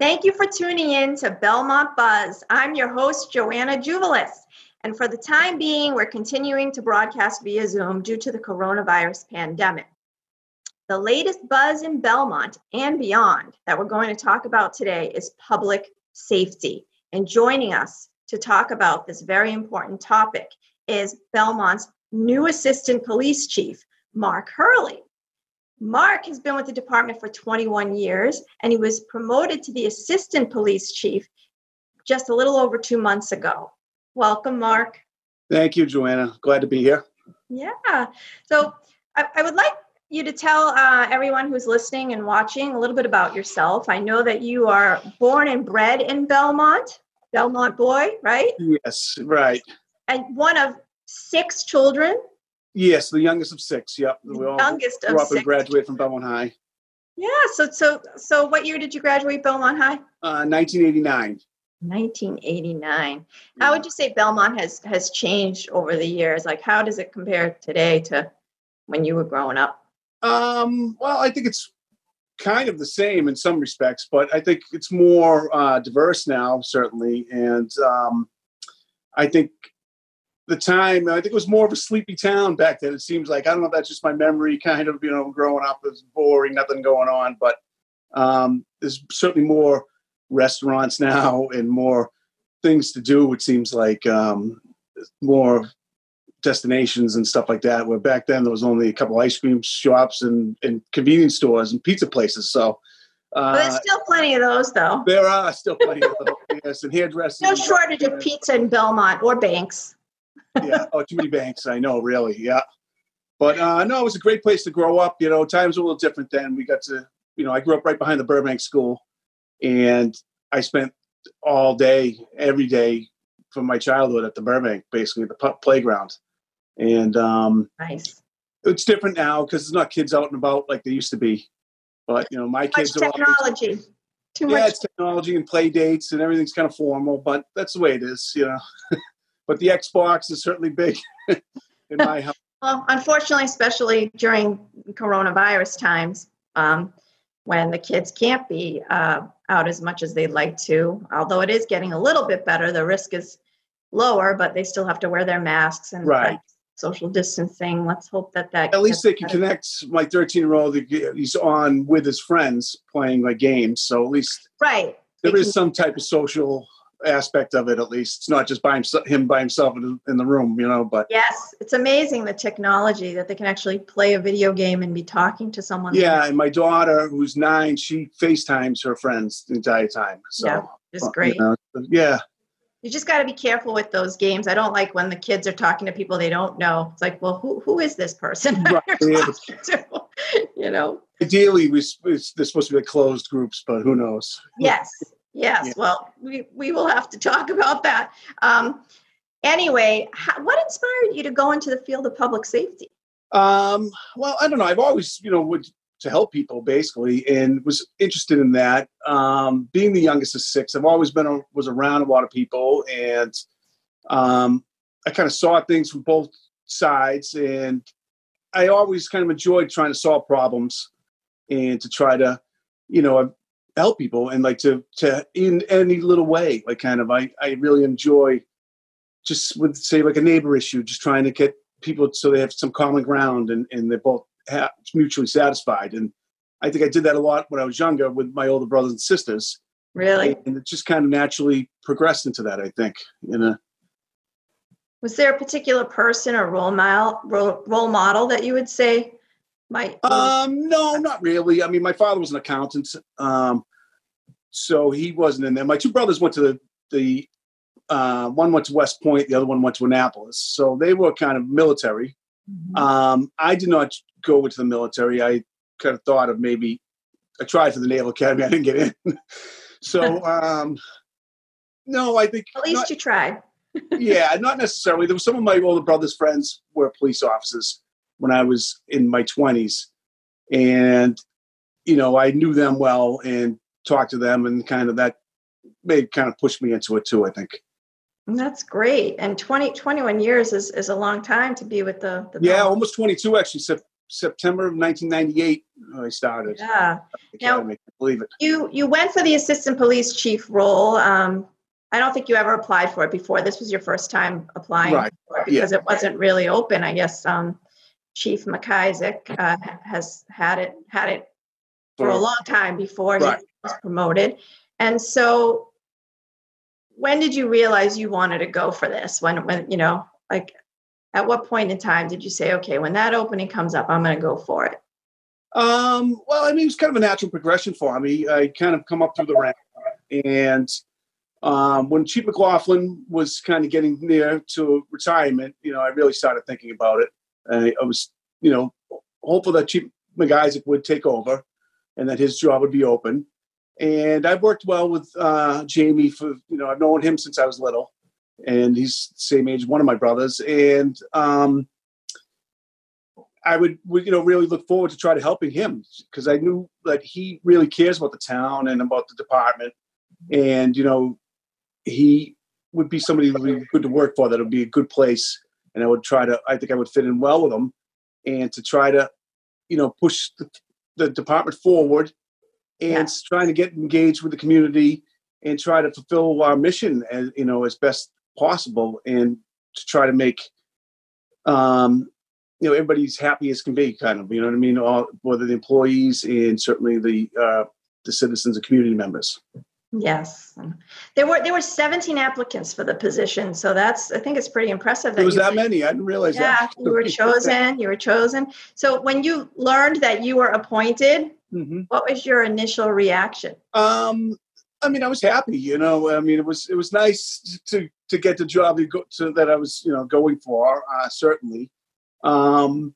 Thank you for tuning in to Belmont Buzz. I'm your host, Joanna Tzouvelis. And for the time being, we're continuing to broadcast via Zoom due to the coronavirus pandemic. The latest buzz in Belmont and beyond that we're going to talk about today is public safety. And joining us to talk about this very important topic is Belmont's new assistant police chief, Mark Hurley. Mark has been with the department for 21 years and he was promoted to the assistant police chief just a little over two months ago. Welcome, Mark. Thank you, Joanna. Glad to be here. Yeah. So I, I would like you to tell uh, everyone who's listening and watching a little bit about yourself. I know that you are born and bred in Belmont, Belmont boy, right? Yes, right. And one of six children. Yes, the youngest of six. Yep, we all youngest grew of up six. and graduated from Belmont High. Yeah. So so so, what year did you graduate Belmont High? Uh, 1989. 1989. How would you say Belmont has has changed over the years? Like, how does it compare today to when you were growing up? Um, well, I think it's kind of the same in some respects, but I think it's more uh, diverse now, certainly. And um, I think the time, I think it was more of a sleepy town back then. It seems like, I don't know if that's just my memory, kind of, you know, growing up was boring, nothing going on, but um, there's certainly more restaurants now and more things to do, it seems like um, more destinations and stuff like that. Where back then there was only a couple ice cream shops and, and convenience stores and pizza places. So uh, there's still plenty of those, though. There are still plenty of those. Yes, and hairdressing. No shortage of pizza in Belmont or banks. Yeah. Oh, too many banks. I know. Really. Yeah. But uh, no, it was a great place to grow up. You know, times were a little different then. We got to, you know, I grew up right behind the Burbank School, and I spent all day, every day from my childhood at the Burbank, basically the playground. And um, nice. It's different now because there's not kids out and about like they used to be. But you know, my Too kids much technology. Always, Too yeah, much. it's technology and play dates and everything's kind of formal, but that's the way it is, you know. but the Xbox is certainly big in my house. Well, unfortunately, especially during coronavirus times, um, when the kids can't be uh, out as much as they'd like to, although it is getting a little bit better, the risk is lower, but they still have to wear their masks and right social distancing. Let's hope that that at least they can better. connect. My 13 year old, he's on with his friends playing like games, so at least right there is some type of social aspect of it. At least it's not just by himself, him by himself in, in the room, you know. But yes, it's amazing the technology that they can actually play a video game and be talking to someone. Yeah, and my daughter, who's nine, she FaceTimes her friends the entire time. So yeah, it's great. You know, yeah, you just got to be careful with those games. I don't like when the kids are talking to people they don't know. It's like, well, who who is this person? Right. you know. Ideally, we they're supposed to be closed groups, but who knows? Yes, yes. Yeah. Well, we we will have to talk about that. Um, anyway, how, what inspired you to go into the field of public safety? Um, well, I don't know. I've always, you know, would to help people basically and was interested in that um, being the youngest of six i've always been a, was around a lot of people and um, i kind of saw things from both sides and i always kind of enjoyed trying to solve problems and to try to you know help people and like to to in any little way like kind of i i really enjoy just with say like a neighbor issue just trying to get people so they have some common ground and, and they're both ha- mutually satisfied. And I think I did that a lot when I was younger with my older brothers and sisters. Really? And it just kind of naturally progressed into that, I think. You know. Was there a particular person or role model role, role model that you would say might? Um, no, not really. I mean, my father was an accountant, um, so he wasn't in there. My two brothers went to the the uh, one went to West Point, the other one went to Annapolis. So they were kind of military. Mm-hmm. Um, I did not go into the military. I kind of thought of maybe I tried for the Naval Academy. I didn't get in. so um, no, I think at least not, you tried. yeah, not necessarily. There were some of my older brother's friends were police officers when I was in my twenties, and you know I knew them well and talked to them, and kind of that made kind of push me into it too. I think. That's great. And 20, 21 years is, is a long time to be with the, the Yeah, almost 22 actually. September of 1998 I started. Yeah. Now, believe it. You you went for the assistant police chief role. Um, I don't think you ever applied for it before. This was your first time applying right. for it because yeah. it wasn't really open. I guess um, Chief MacIsaac uh, has had it had it for a long time before right. Was promoted. And so, when did you realize you wanted to go for this? When when you know, like, at what point in time did you say, okay, when that opening comes up, I'm going to go for it? Um, well, I mean, it was kind of a natural progression for me. I kind of come up through the ranks, and um, when Chief McLaughlin was kind of getting near to retirement, you know, I really started thinking about it. I, I was, you know, hopeful that Chief MacIsaac would take over and that his job would be open. And I've worked well with uh, Jamie for, you know, I've known him since I was little, and he's same age one of my brothers. And um, I would, you know, really look forward to try to helping him because I knew that he really cares about the town and about the department. And, you know, he would be somebody that would be good to work for. That would be a good place, and I would try to. I think I would fit in well with him, and to try to, you know, push the, the department forward, and yeah. trying to get engaged with the community, and try to fulfill our mission as you know as best possible, and to try to make, um, you know, everybody's happy as can be. Kind of, you know what I mean. All whether the employees and certainly the uh, the citizens and community members. Yes, there were there were 17 applicants for the position, so that's I think it's pretty impressive. That there was that many. I didn't realize yeah, that. you were chosen. You were chosen. So when you learned that you were appointed, mm-hmm. what was your initial reaction? Um, I mean, I was happy. You know, I mean, it was it was nice to to get the job to, that I was you know going for. Uh, certainly. Um,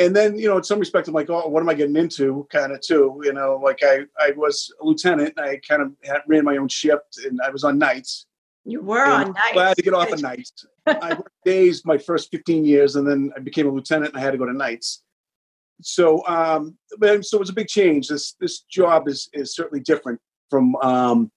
and then you know in some respect i'm like oh what am i getting into kind of too you know? Like i i was a lieutenant and i kind of had, ran my own shift and i was on nights. You were on nights. glad to get off of nights. I worked days my first 15 years and then i became a lieutenant and i had to go to nights. So um but so it was a big change. This this job is is certainly different from um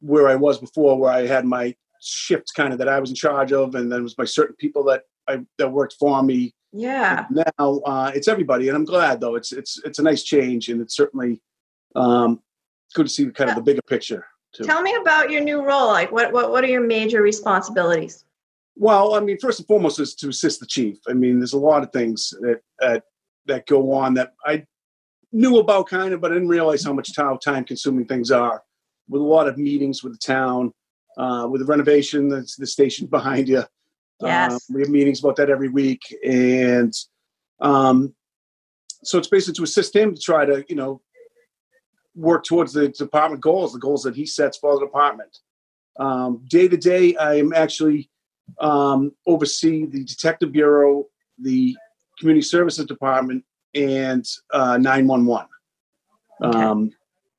where i was before where i had my shifts kind of that i was in charge of and then it was my certain people that i that worked for me yeah. Now uh, it's everybody, and I'm glad though. It's it's it's a nice change, and it's certainly um, good to see kind of the bigger picture. Too. Tell me about your new role. Like, what what what are your major responsibilities? Well, I mean, first and foremost is to assist the chief. I mean, there's a lot of things that that, that go on that I knew about kind of, but I didn't realize how much time time consuming things are. With a lot of meetings with the town, uh, with the renovation, that's the station behind you. Yes. Um, we have meetings about that every week. And um, so it's basically to assist him to try to, you know, work towards the department goals, the goals that he sets for the department. Um, day to day, I am actually um, oversee the detective bureau, the community services department, and uh, 911. Okay. Um,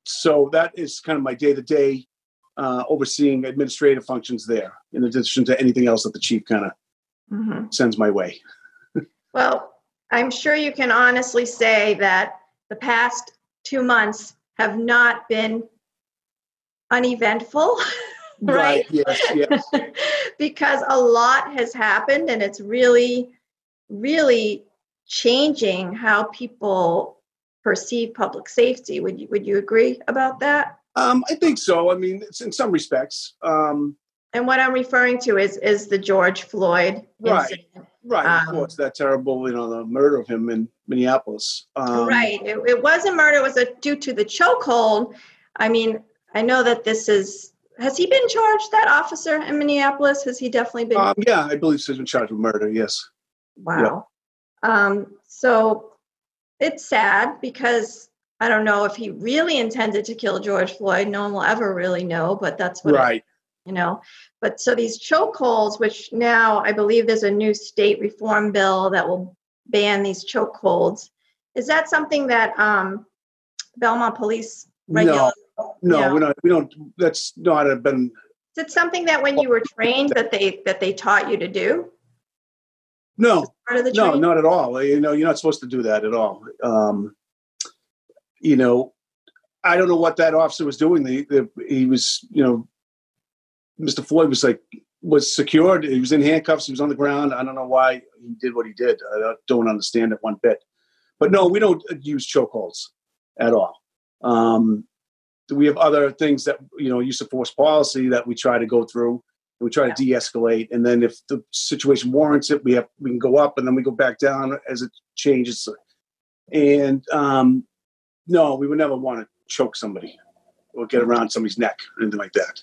so that is kind of my day to day uh, overseeing administrative functions there, in addition to anything else that the chief kind of mm-hmm. sends my way. well, I'm sure you can honestly say that the past two months have not been uneventful. right? right? Yes, yes. because a lot has happened and it's really, really changing how people perceive public safety. Would you would you agree about that? Um, I think so. I mean, it's in some respects. Um, and what I'm referring to is is the George Floyd right. incident. Right, um, of course, that terrible, you know, the murder of him in Minneapolis. Um, right, it, it wasn't murder; it was a, due to the chokehold. I mean, I know that this is. Has he been charged? That officer in Minneapolis has he definitely been? Um, yeah, I believe he's been charged with murder. Yes. Wow. Yeah. Um, so it's sad because I don't know if he really intended to kill George Floyd. No one will ever really know, but that's what right. It, you know. But so these chokeholds, which now I believe there's a new state reform bill that will ban these chokeholds. Is that something that um, Belmont Police no, no, we don't. We don't. That's not a been. Is it something that when you were trained that they that they taught you to do? No, no, not at all. You know, you're not supposed to do that at all. Um, you know, I don't know what that officer was doing. The, the, he was, you know, Mr. Floyd was like was secured. He was in handcuffs. He was on the ground. I don't know why he did what he did. I don't understand it one bit. But no, we don't use chokeholds at all. Um, we have other things that you know use of force policy that we try to go through. We try to de-escalate, and then if the situation warrants it, we have we can go up, and then we go back down as it changes. And um, no, we would never want to choke somebody or get around somebody's neck or anything like that.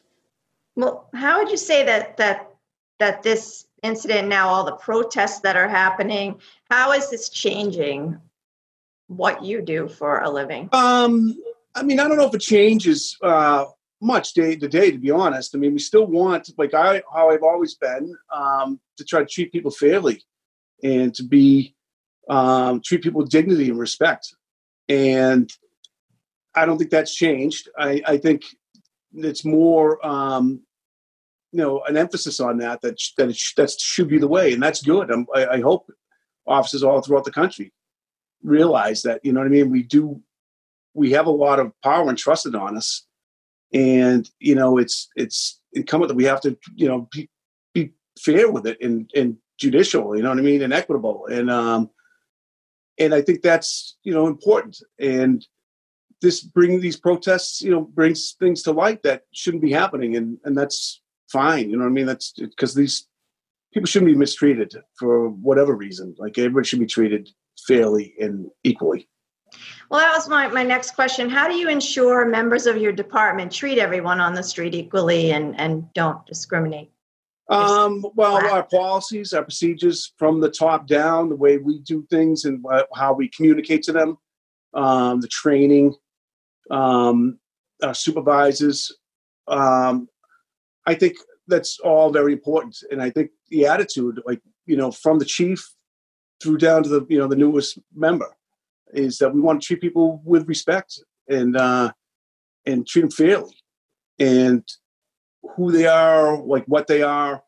Well, how would you say that that that this incident now, all the protests that are happening, how is this changing what you do for a living? Um, I mean, I don't know if it changes uh, much day to day. To be honest, I mean, we still want, like I how I've always been, um, to try to treat people fairly and to be um, treat people with dignity and respect. And I don't think that's changed. I, I think it's more, um, you know, an emphasis on that that that it sh- that should be the way, and that's good. I, I hope offices all throughout the country realize that. You know what I mean? We do. We have a lot of power entrusted on us, and you know, it's it's incumbent that we have to, you know, be, be fair with it and and judicial. You know what I mean? And equitable. And um, and I think that's you know important. And this bringing these protests, you know, brings things to light that shouldn't be happening, and and that's fine. You know what I mean? That's because these people shouldn't be mistreated for whatever reason. Like everybody should be treated fairly and equally. Well, that was my, my next question. How do you ensure members of your department treat everyone on the street equally and, and don't discriminate? Um, well, our policies, our procedures from the top down, the way we do things and how we communicate to them, um, the training, um, our supervisors. Um, I think that's all very important, and I think the attitude, like you know, from the chief through down to the you know the newest member, is that we want to treat people with respect and uh, and treat them fairly, and who they are, like what they are,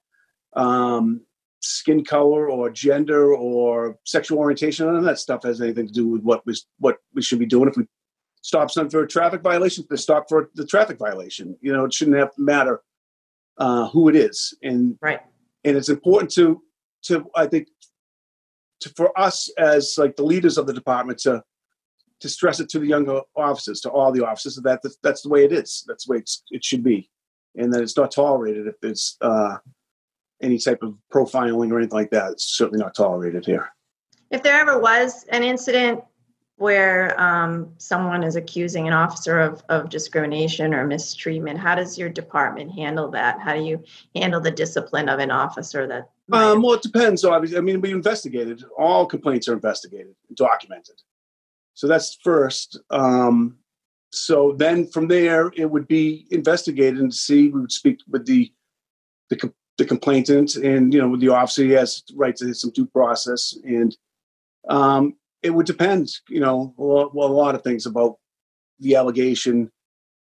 um, skin color or gender or sexual orientation. None of that stuff has anything to do with what we what we should be doing. If we stop someone for a traffic violation, they stop for the traffic violation. You know, it shouldn't have to matter uh, who it is, and right. And it's important to to I think to, for us as like the leaders of the department to to stress it to the younger officers, to all the officers, that that's, that's the way it is. That's the way it should be, and that it's not tolerated if it's uh, any type of profiling or anything like that. It's certainly not tolerated here. If there ever was an incident where um, someone is accusing an officer of, of discrimination or mistreatment, how does your department handle that? How do you handle the discipline of an officer that? Um, well, it depends. Obviously, I mean, we investigated. All complaints are investigated, documented. So that's first. Um, so then from there, it would be investigated and see. We would speak with the the, the complainant, and you know, with the officer, he has right to some due process, and um, it would depend. You know, a lot, well, a lot of things about the allegation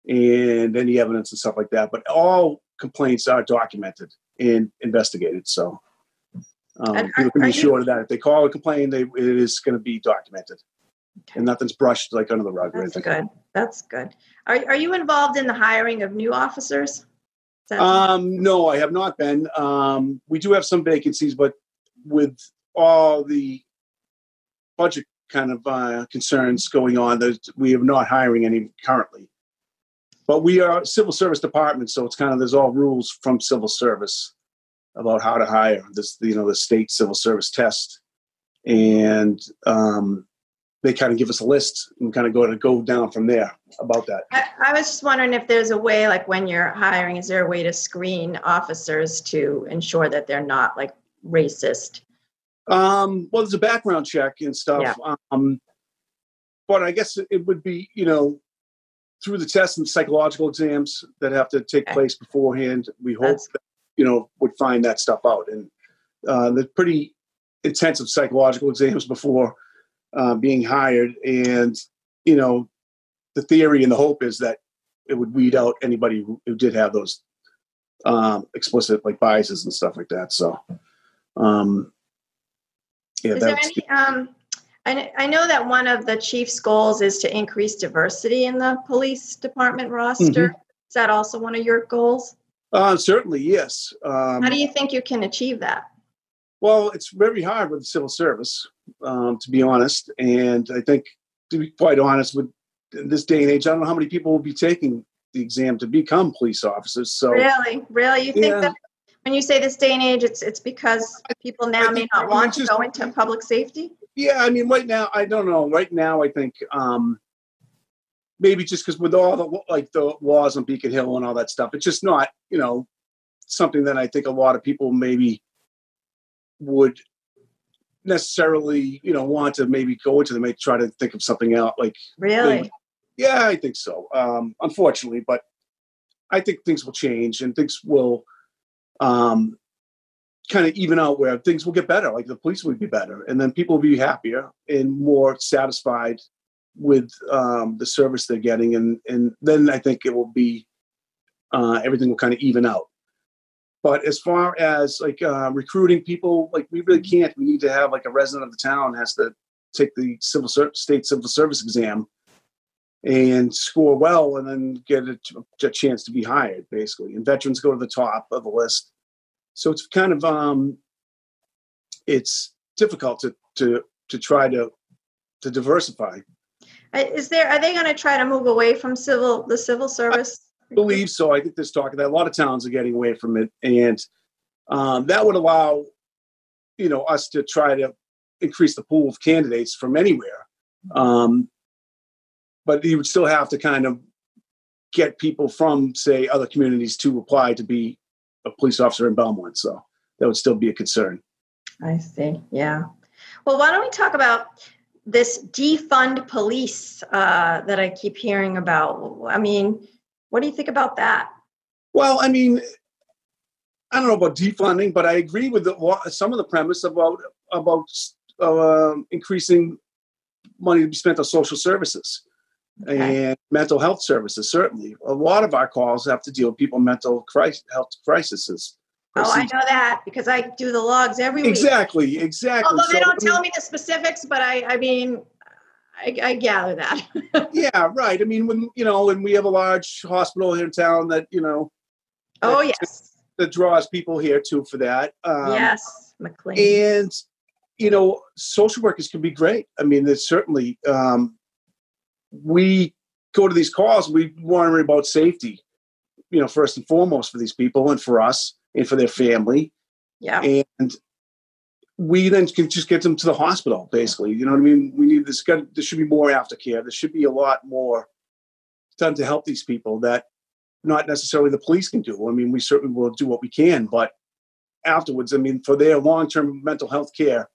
and any evidence and stuff like that. But all complaints are documented and investigated. So um, and people can be sure you, that if they call a complaint, they, it is going to be documented and nothing's brushed like under the rug. That's good. That's good. Are, are you involved in the hiring of new officers? Um, no, I have not been. Um, we do have some vacancies, but with all the budget kind of uh, concerns going on, we are not hiring any currently. But we are civil service department, so it's kind of there's all rules from civil service about how to hire. This, you know, the state civil service test, and um, they kind of give us a list and kind of go to go down from there about that. I, I, was just wondering if there's a way, like when you're hiring, is there a way to screen officers to ensure that they're not like racist? Um, well, there's a background check and stuff. Yeah. Um, but I guess it would be, you know, through the tests and psychological exams that have to take okay. place beforehand. We hope that, you know, would find that stuff out. And uh, the pretty intensive psychological exams before uh, being hired. And, you know, the theory and the hope is that it would weed out anybody who, who did have those um, explicit like biases and stuff like that. So, um, yeah, is there any, um, I, I know that one of the chief's goals is to increase diversity in the police department roster. Mm-hmm. Is that also one of your goals? Uh, certainly, yes. Um, How do you think you can achieve that? Well, it's very hard with the civil service, um, to be honest. And I think, to be quite honest, with this day and age, I don't know how many people will be taking the exam to become police officers. So really, really, you think Yeah. that when you say this day and age, it's it's because people now may not want to just- go into public safety? Yeah, I mean, right now, I don't know. Right now, I think um, maybe just because with all the like the laws on Beacon Hill and all that stuff, it's just not, you know, something that I think a lot of people maybe would necessarily, you know, want to maybe go into. They may try to think of something out. Like, Really? yeah, I think so. Um, unfortunately, but I think things will change and things will um, kind of even out where things will get better. Like the police will be better, and then people will be happier and more satisfied with um, the service they're getting, and and then I think it will be uh, everything will kind of even out. But as far as like uh, recruiting people, like we really can't. We need to have like a resident of the town has to take the civil ser- state civil service exam and score well, and then get a, a chance to be hired, basically. And veterans go to the top of the list, so it's kind of um, it's difficult to to to try to to diversify. Is there? Are they going to try to move away from civil the civil service? Believe so. I think there's talk that. A lot of towns are getting away from it, and um, that would allow, you know, us to try to increase the pool of candidates from anywhere. Um, but you would still have to kind of get people from, say, other communities to apply to be a police officer in Belmont. So that would still be a concern. I see. Yeah. Well, why don't we talk about this defund police uh, that I keep hearing about? I mean, what do you think about that? Well, I mean, I don't know about defunding, but I agree with the, some of the premise about about uh, increasing money to be spent on social services Okay. and mental health services. Certainly, a lot of our calls have to deal with people mental crisis, health crises. Oh, I know that because I do the logs every week. Exactly, exactly. Although they So, don't I mean, tell me the specifics, but I, I mean, I, I gather that. yeah, right. I mean, when you know, when we have a large hospital here in town that you know oh that- yes, that draws people here too for that. Um, yes, McLean. and you know social workers can be great i mean there's certainly um, we go to these calls we worry about safety you know first and foremost for these people and for us and for their family yeah, and we then can just get them to the hospital basically. You know what i mean? We need this got there should be more aftercare. There should be a lot more done to help these people that not necessarily the police can do. I mean we certainly will do what we can but afterwards i mean for their long-term mental health care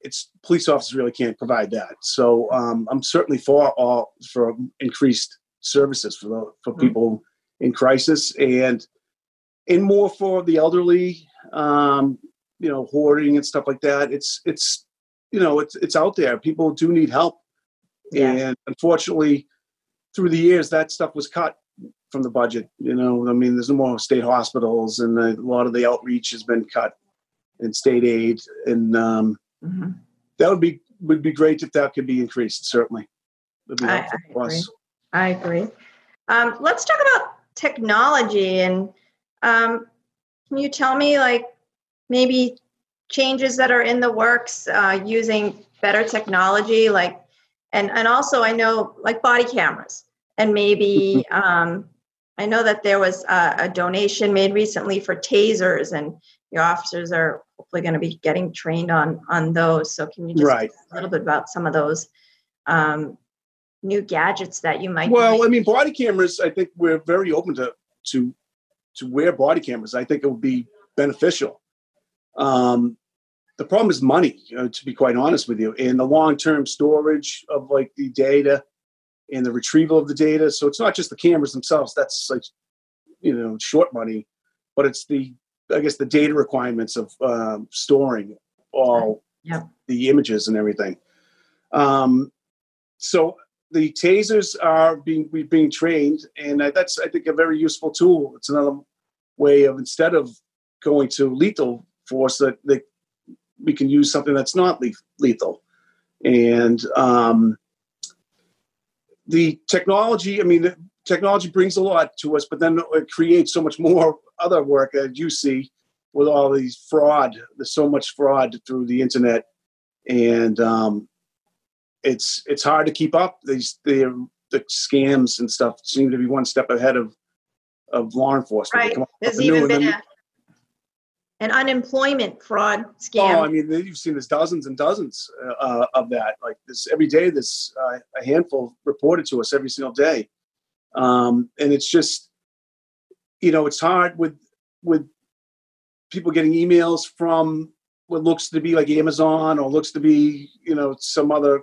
it's police officers really can't provide that. So um, i'm certainly for all for increased services for the, for Mm. people in crisis and and more for the elderly. Um, you know hoarding and stuff like that it's it's you know it's it's out there people do need help Yeah. and unfortunately through the years that stuff was cut from the budget you know i mean there's no more state hospitals and a lot of the outreach has been cut and state aid and um, Mhm. that would be would be great if that could be increased certainly be I- I us. I agree. Um, let's talk about technology and um, can you tell me like maybe changes that are in the works uh, using better technology like and and also I know like body cameras and maybe um, I know that there was a, a donation made recently for tasers and your officers are hopefully going to be getting trained on on those so can you just Right. talk a little bit about some of those um, new gadgets that you might Well, I mean, body cameras. I think we're very open to to to wear body cameras. I think it would be beneficial. Um, the problem is money, uh, to be quite honest with you, and the long term storage of like the data and the retrieval of the data. So it's not just the cameras themselves. That's like you know short money, but it's the I guess the data requirements of um, storing all Yep. the images and everything. Um, so the tasers are being we being trained, and that's I think a very useful tool. It's another way of instead of going to lethal force that, that we can use something that's not le- lethal, and um, the technology, I mean, the technology brings a lot to us, but then it creates so much more other work that you see with all these fraud. There's so much fraud through the internet, and um, it's it's hard to keep up. These the the scams and stuff seem to be one step ahead of of law enforcement. Right. There's even been a, an unemployment fraud scam. Oh, I mean, you've seen there's dozens and dozens uh, of that. Like this every day, there's uh, a handful reported to us every single day, um, and it's just, you know, it's hard with with people getting emails from what looks to be like Amazon or looks to be, you know, some other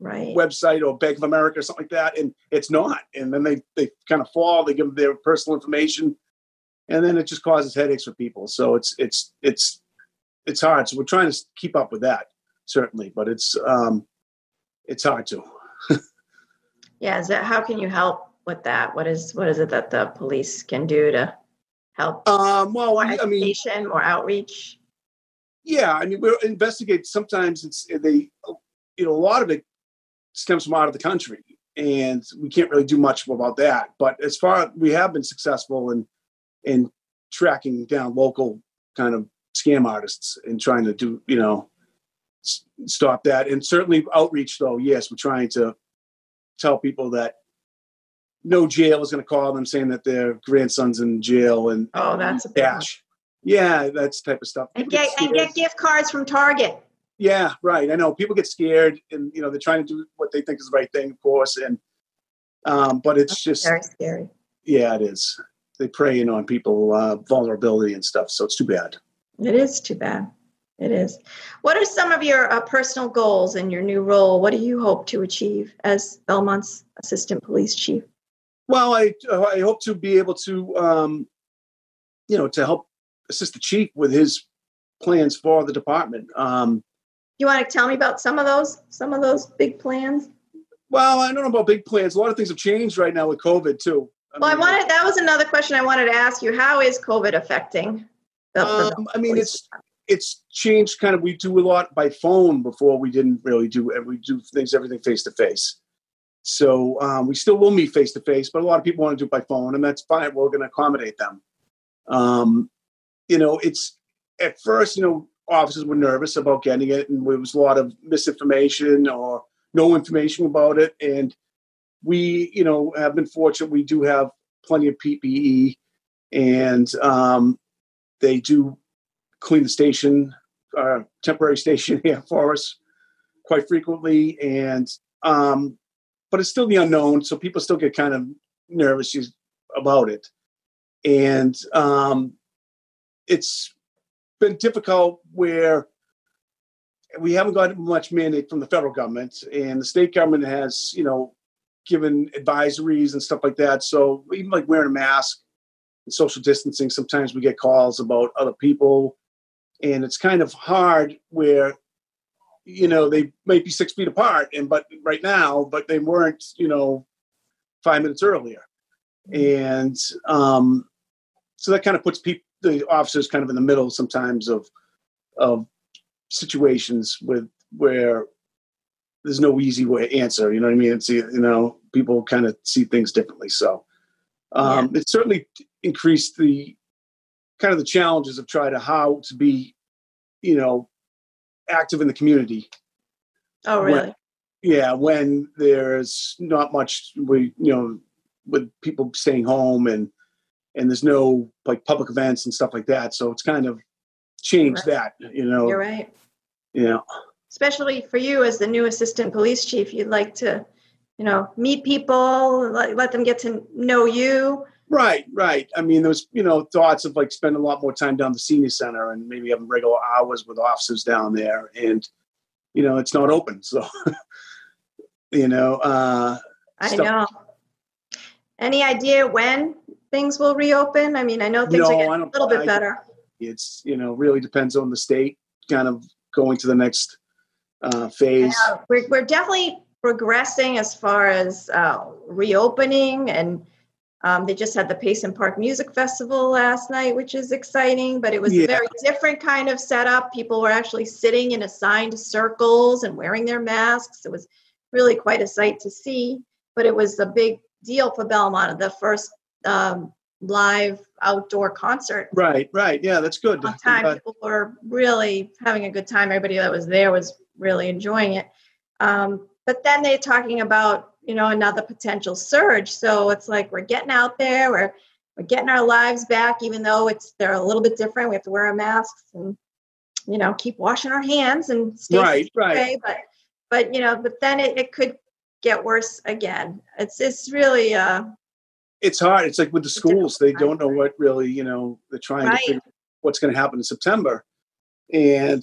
right. website or Bank of America or something like that, and it's not. And then they they kind of fall. They give them their personal information and then it just causes headaches for people. So it's it's it's it's hard. So we're trying to keep up with that certainly, but it's um, it's hard to. yeah, is that how can you help with that? What is what is it that the police can do to help? Um, well, more I mean, or outreach. Yeah, I mean, we investigate. Sometimes it's they, you know, a lot of it stems from out of the country, and we can't really do much about that. But as far we have been successful in and tracking down local kind of scam artists and trying to do you know s- stop that. And certainly outreach though yes we're trying to tell people that no jail is going to call them saying that their grandson's in jail and oh that's a cash yeah that's type of stuff. And get, and get gift cards from target. Yeah right i know. People get scared and you know they're trying to do what they think is the right thing of course and um, but it's that's just very scary. Yeah it is they prey in on people uh, vulnerability and stuff. So it's too bad. It is too bad. It is. What are some of your uh, personal goals in your new role? What do you hope to achieve as Belmont's assistant police chief? Well, I I hope to be able to, um, you know, to help assist the chief with his plans for the department. Um, you want to tell me about some of those, some of those big plans? Well, I don't know about big plans. A lot of things have changed right now with COVID too. Well, I wanted that was another question I wanted to ask you. How is COVID affecting? The, um, I mean, it's it's changed kind of. We do a lot by phone before. We didn't really do. We do things everything face to face. So um, we still will meet face to face, but a lot of people want to do it by phone, and that's fine. We're going to accommodate them. Um, you know, it's at first, you know, officers were nervous about getting it, and there was a lot of misinformation or no information about it, and we, you know, have been fortunate. We do have plenty of PPE, and um, they do clean the station, uh, temporary station here for us quite frequently. And um, but it's still the unknown, so people still get kind of nervous about it, and um, it's been difficult where we haven't got much mandate from the federal government, and the state government has, you know, given advisories and stuff like that. So even like wearing a mask and social distancing, sometimes we get calls about other people, and it's kind of hard where you know they might be six feet apart, and but right now, but they weren't, you know, five minutes earlier, and um, so that kind of puts people, the officers, kind of in the middle sometimes of of situations with where there's no easy way to answer. You know what I mean? It's you know people kind of see things differently. So um, yeah. it certainly increased the kind of the challenges of trying to how to be, you know, active in the community. Oh, really? When, yeah, when there's not much, we you know, with people staying home and and there's no like public events and stuff like that. So it's kind of changed right. that. You know, you're right. Yeah especially for you as the new assistant police chief, you'd like to, you know, meet people, let, let them get to know you. Right, right. I mean, there's, you know, thoughts of like spending a lot more time down the senior center and maybe having regular hours with officers down there. And, you know, it's not open. So, you know, uh, I stuff. know. Any idea when things will reopen? I mean, I know things no, are getting a little bit I, better. It's, you know, really depends on the state kind of going to the next uh, phase? Yeah, we're, we're definitely progressing as far as uh, reopening and um, they just had the Payson Park Music Festival last night, which is exciting, but it was yeah. a very different kind of setup. People were actually sitting in assigned circles and wearing their masks. It was really quite a sight to see. but it was a big deal for Belmont. The first um, live outdoor concert. Right, right. Yeah, that's good. On time, people were really having a good time. Everybody that was there was really enjoying it. Um, but then they're talking about you know another potential surge. So it's like we're getting out there, we're we're getting our lives back, even though it's they're a little bit different. We have to wear our masks and you know keep washing our hands and stay right, right. Away. But but you know, but then it, it could get worse again. It's it's really uh it's hard. It's like with the schools, they don't know what really, you know, they're trying right. to figure what's going to happen in September. And,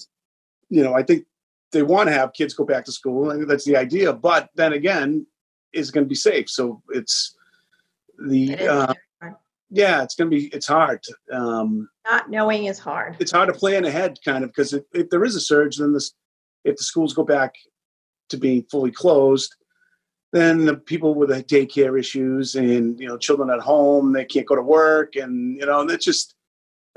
you know, I think they want to have kids go back to school. I think that's the idea. But then again, is going to be safe. So it's the, uh, yeah, it's going to be, it's hard. Um, Not knowing is hard. It's hard to plan ahead kind of because if, if there is a surge, then this, if the schools go back to being fully closed, then the people with the daycare issues and you know children at home they can't go to work and you know and it's just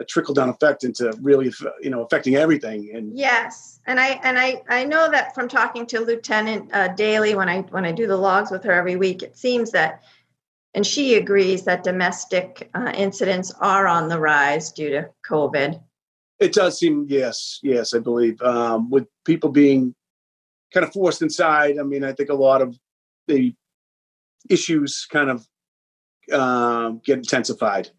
a trickle down effect into really you know affecting everything and yes and i and i i know that from talking to lieutenant uh, daly when i when i do the logs with her every week it seems that and she agrees that domestic uh, incidents are on the rise due to covid. It does seem yes yes i believe um, with people being kind of forced inside i mean i think a lot of the issues kind of um, get intensified.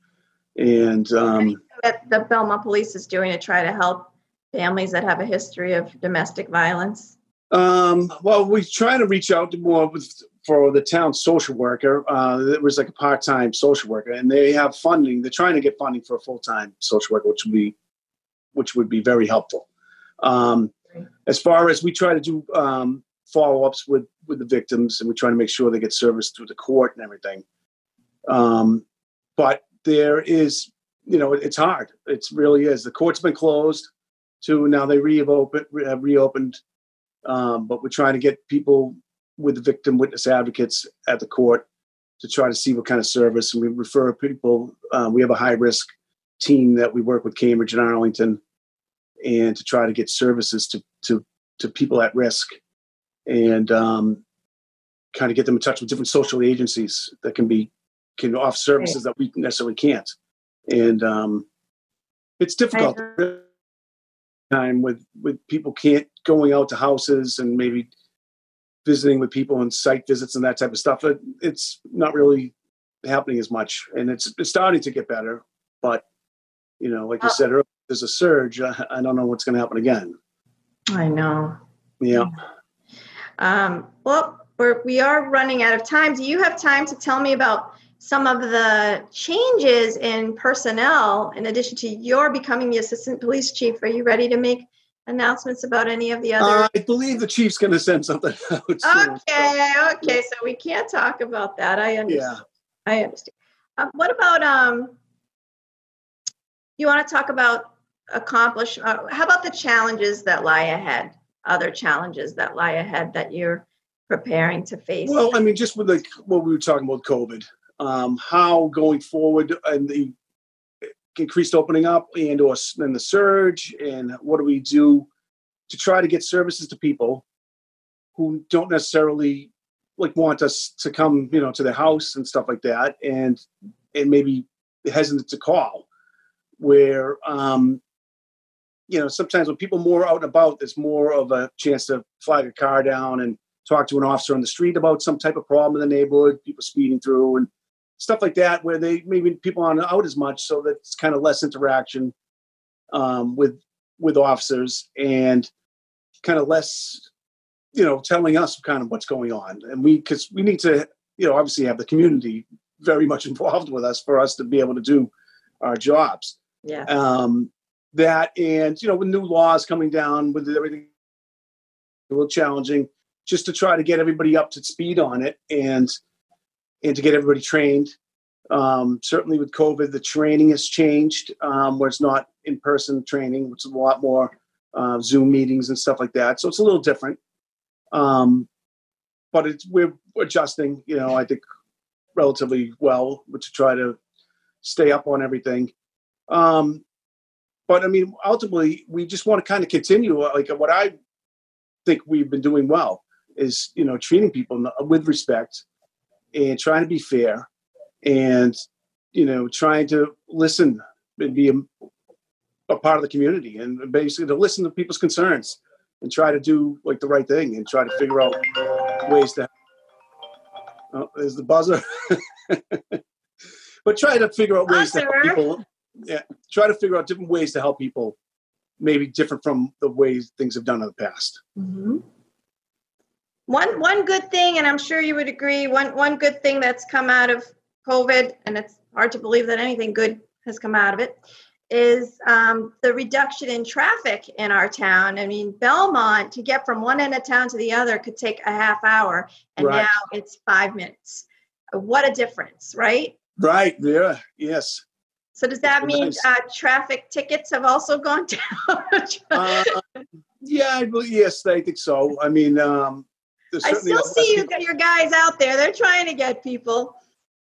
And um, that the Belmont Police is doing to try to help families that have a history of domestic violence. Um, well, we try to reach out to more with, for the town social worker. Uh, it was like a part-time social worker, and they have funding. They're trying to get funding for a full-time social worker, which would be, which would be very helpful. Um, as far as we try to do um, follow-ups with with the victims, and we're trying to make sure they get service through the court and everything. Um, but there is, you know, it's hard. It really is. The court's been closed. To now they reopened, have reopened, um, but we're trying to get people with the victim witness advocates at the court to try to see what kind of service. And we refer people. Uh, we have a high risk team that we work with Cambridge and Arlington, and to try to get services to to to people at risk and um, kind of get them in touch with different social agencies that can be can offer services that we necessarily can't. And um, it's difficult time with with people can't going out to houses and maybe visiting with people and site visits and that type of stuff. It, it's not really happening as much, and it's it's starting to get better. But you know, like you said earlier, there's a surge. I, I don't know what's going to happen again. I know. Yeah. Um, well, we're, we are running out of time. Do you have time to tell me about some of the changes in personnel in addition to your becoming the assistant police chief? Are you ready to make announcements about any of the other? Uh, I believe the chief's going to send something out. Soon, okay, so. okay, so we can't talk about that. I understand. Yeah. I understand. Uh, what about um? You want to talk about accomplish? Uh, how about the challenges that lie ahead? Other challenges that lie ahead that you're preparing to face? Well, I mean, just with like what we were talking about, COVID, um, how going forward and the increased opening up and or then the surge, and what do we do to try to get services to people who don't necessarily like want us to come, you know, to their house and stuff like that, and and maybe hesitant to call, where um, you know, sometimes when people more out and about, there's more of a chance to flag a car down and talk to an officer on the street about some type of problem in the neighborhood, people speeding through and stuff like that, where they maybe people aren't out as much, so that's kind of less interaction um, with with officers and kind of less, you know, telling us kind of what's going on, and we because we need to, you know, obviously have the community very much involved with us for us to be able to do our jobs. Yeah. Um, that. And you know with new laws coming down with everything a little challenging just to try to get everybody up to speed on it and and to get everybody trained. Um, certainly with covid the training has changed um, where it's not in-person training which is a lot more uh, zoom meetings and stuff like that. So it's a little different. Um, but it's we're adjusting you know i think relatively well to try to stay up on everything. Um, but I mean, ultimately, we just want to kind of continue. Uh, like what I think we've been doing well is, you know, treating people with respect and trying to be fair and you know trying to listen and be a, a part of the community and basically to listen to people's concerns and try to do like the right thing and try to figure out ways to oh, there's the buzzer but try to figure out ways to help people yeah try to figure out different ways to help people maybe different from the ways things have done in the past mm-hmm. one one good thing and i'm sure you would agree one one good thing that's come out of covid and it's hard to believe that anything good has come out of it is um, the reduction in traffic in our town. I mean, Belmont to get from one end of town to the other could take a half hour, and right. now it's five minutes. What a difference, right? Right. Yeah. Yes. So does that mean uh, traffic tickets have also gone down? uh, yeah. Yes, I think so. I mean, um, I still see you, your guys out there. They're trying to get people.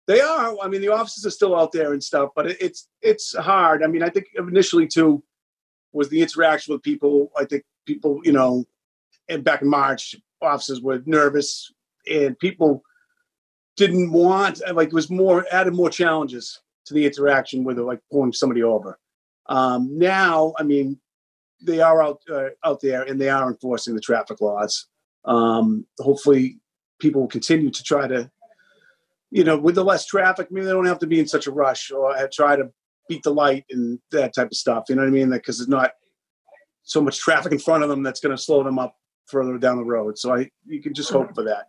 They are. I mean, the offices are still out there and stuff, but it's it's hard. I mean, I think initially too was the interaction with people. I think people, you know, and back in March, offices were nervous and people didn't want like it was more added more challenges to the interaction with like pulling somebody over. Um, now, I mean, they are out uh, out there and they are enforcing the traffic laws. Um, hopefully, people will continue to try to you know, with the less traffic, maybe they don't have to be in such a rush or try to beat the light and that type of stuff. You know what I mean? Because there's not so much traffic in front of them that's going to slow them up further down the road. So I, you can just hope for that.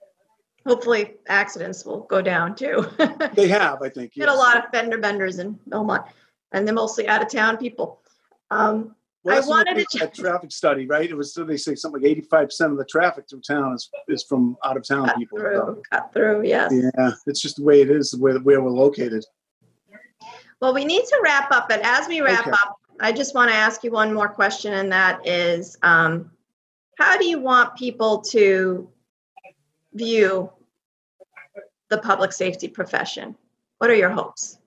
Hopefully, accidents will go down too. they have, I think. Yes. Get a lot of fender benders in Belmont, and they're mostly out of town people. Um, well, I wanted to check traffic study, right? It was so they say something like eighty-five percent of the traffic through town is, is from out of town cut people. Through, cut through, yes. Yeah, it's just the way it is, where where we're located. Well, we need to wrap up, but as we wrap okay. up, I just want to ask you one more question, and that is, um, how do you want people to view the public safety profession? What are your hopes?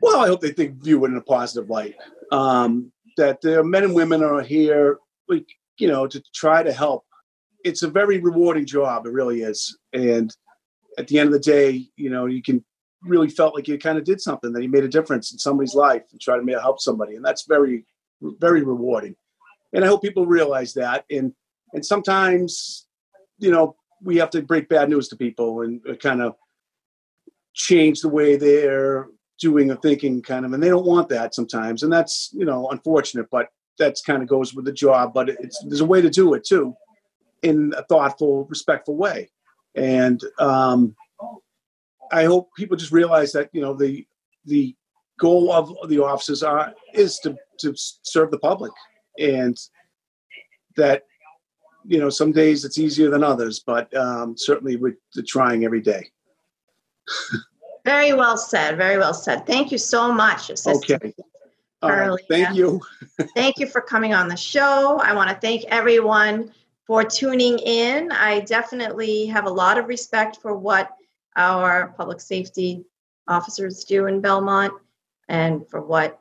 Well, I hope they think view it in a positive light. Um, that the men and women are here, like you know, to try to help. It's a very rewarding job. It really is. And at the end of the day, you know, you can really felt like you kind of did something that you made a difference in somebody's life and try to help somebody, and that's very, very rewarding. And I hope people realize that. And and sometimes, you know, we have to break bad news to people and kind of change the way they're doing a thinking kind of, and they don't want that sometimes, and that's you know unfortunate, but that's kind of goes with the job. But it's there's a way to do it too, in a thoughtful, respectful way, and um, I hope people just realize that you know the the goal of the offices are is to to serve the public, and that you know some days it's easier than others, but um, certainly we're trying every day. Very well said. Very well said. Thank you so much, Assistant okay. Right. Thank you. thank you for coming on the show. I want to thank everyone for tuning in. I definitely have a lot of respect for what our public safety officers do in Belmont and for what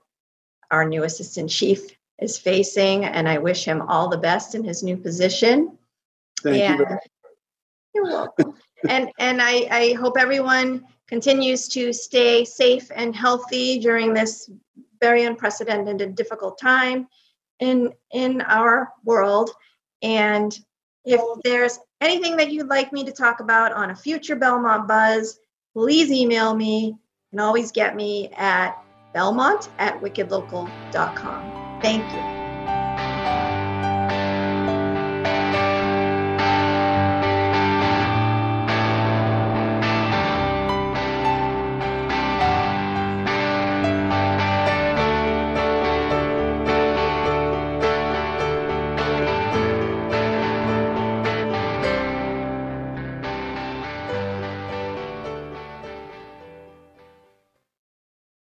our new assistant chief is facing. And I wish him all the best in his new position. Thank and you. You're welcome. and and I, I hope everyone continues to stay safe and healthy during this very unprecedented and difficult time in in our world and if there's anything that you'd like me to talk about on a future belmont buzz please email me and always get me at belmont at wickedlocal.com thank you